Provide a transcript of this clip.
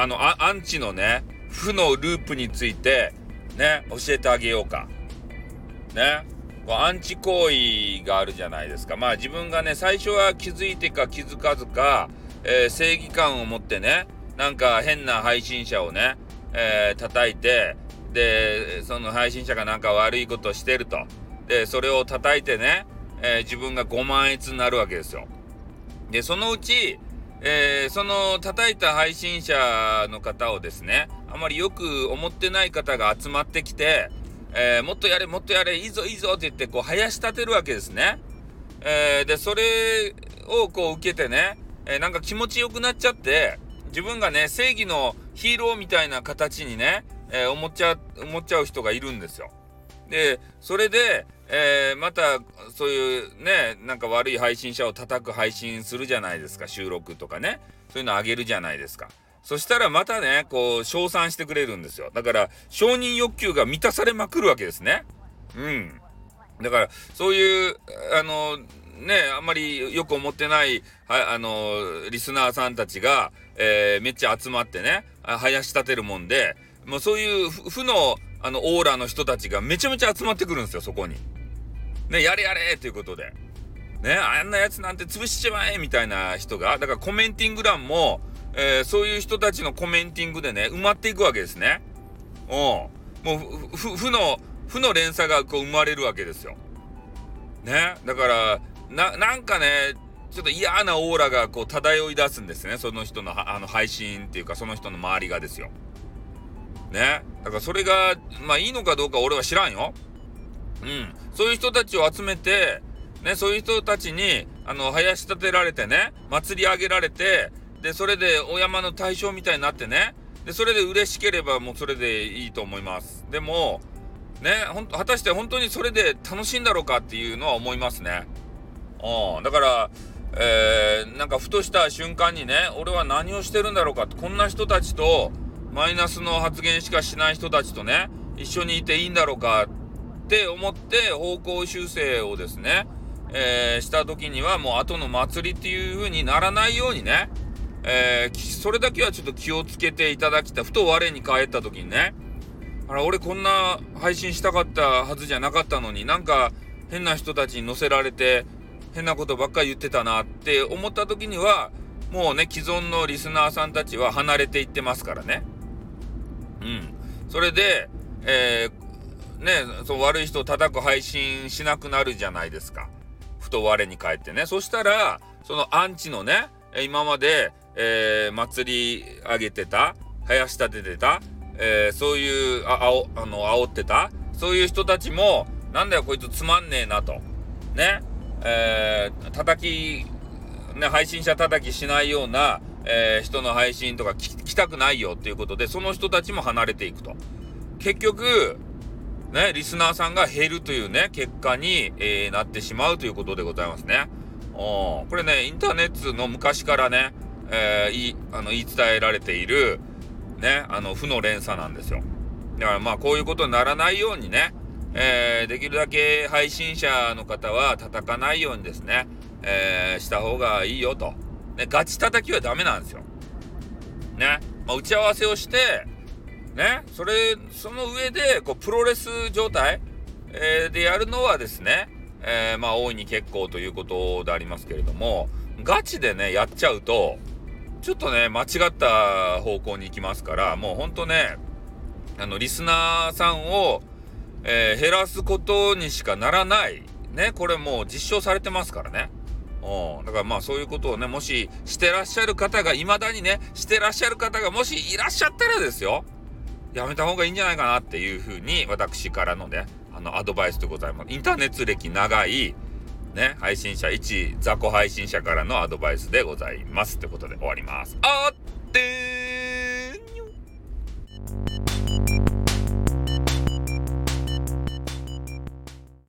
あ、の、アンチのね、負のループについて、ね、教えてあげようか。ね。アンチ行為があるじゃないですか。まあ自分がね、最初は気づいてか気づかずか、えー、正義感を持ってね、なんか変な配信者をね、えー、叩いて、で、その配信者がなんか悪いことしてると。で、それを叩いてね、えー、自分が5万円になるわけですよ。で、そのうち、えー、その叩いた配信者の方をですね、あまりよく思ってない方が集まってきて、えー、もっとやれ、もっとやれ、いいぞ、いいぞって言って、こう、生し立てるわけですね。えー、で、それをこう受けてね、えー、なんか気持ちよくなっちゃって、自分がね、正義のヒーローみたいな形にね、え思っちゃ、思っちゃう人がいるんですよ。で、それで、えまた、そういうね、なんか悪い配信者を叩く配信するじゃないですか、収録とかね。そういうのあげるじゃないですか。そしたらまたね、こう、称賛してくれるんですよ。だから、承認欲求が満たされまくるわけですね。うん。だから、そういう、あの、ね、あんまりよく思ってない、はあの、リスナーさんたちが、えー、めっちゃ集まってね、生やし立てるもんで、もうそういう負の、あの、オーラの人たちがめちゃめちゃ集まってくるんですよ、そこに。ね、やれやれということで。ね、あんなやつなんて潰しちまえみたいな人が、だからコメンティング欄も、えー、そういう人たちのコメンティングでね、埋まっていくわけですね。うん。もう、負の、負の連鎖がこう生まれるわけですよ。ね。だから、な、なんかね、ちょっと嫌なオーラがこう漂い出すんですね。その人のあの配信っていうか、その人の周りがですよ。ね。だからそれが、まあいいのかどうか俺は知らんよ。うん。そういう人たちを集めて、ね、そういう人たちに、あの、生やし立てられてね、祭り上げられて、で、それでお山の対象みたいになってね。で、それで嬉しければもうそれでいいと思います。でも、ね、ほん果たして本当にそれで楽しいんだろうかっていうのは思いますね。うん。だから、えー、なんかふとした瞬間にね、俺は何をしてるんだろうかって、こんな人たちと、マイナスの発言しかしない人たちとね、一緒にいていいんだろうかって思って方向修正をですね、えー、した時にはもう後の祭りっていう風にならないようにね、えー、それだけはちょっと気をつけていただきたい。ふと我に返った時にね、あら、俺こんな配信したかったはずじゃなかったのになんか変な人たちに乗せられて変なことばっかり言ってたなって思った時には、もうね、既存のリスナーさんたちは離れていってますからね。うん。それで、えー、ね、その悪い人を叩く配信しなくなるじゃないですか。ふと我に返ってね。そしたら、そのアンチのね、今まで、えー、祭り上げてた、生やし立ててた、えー、そういう、あ、あお、あの、煽ってた、そういう人たちも、なんだよこいつつまんねえなと。ね。えー、叩き、ね、配信者叩きしないような、えー、人の配信とか聞きたくないよっていうことで、その人たちも離れていくと。結局、ね、リスナーさんが減るというね、結果に、えー、なってしまうということでございますね。これね、インターネットの昔からね、えー、いあの言い伝えられている、ね、あの負の連鎖なんですよ。だからまあこういうことにならないようにね、えー、できるだけ配信者の方は叩かないようにですね、えー、した方がいいよと。ね、ガチ叩きはダメなんですよ。ね。まあ、打ち合わせをして、ね、それ、その上で、こう、プロレス状態、えー、でやるのはですね、えー、まあ、大いに結構ということでありますけれども、ガチでね、やっちゃうと、ちょっとね、間違った方向に行きますから、もうほんとね、あの、リスナーさんを、えー、減らすことにしかならない。ね、これもう実証されてますからね。うん。だからまあそういうことをね、もししてらっしゃる方が、未だにね、してらっしゃる方がもしいらっしゃったらですよ。やめた方がいいんじゃないかなっていうふうに、私からのね、あの、アドバイスでございます。インターネット歴長い、ね、配信者、一雑魚配信者からのアドバイスでございます。ってことで終わります。あってー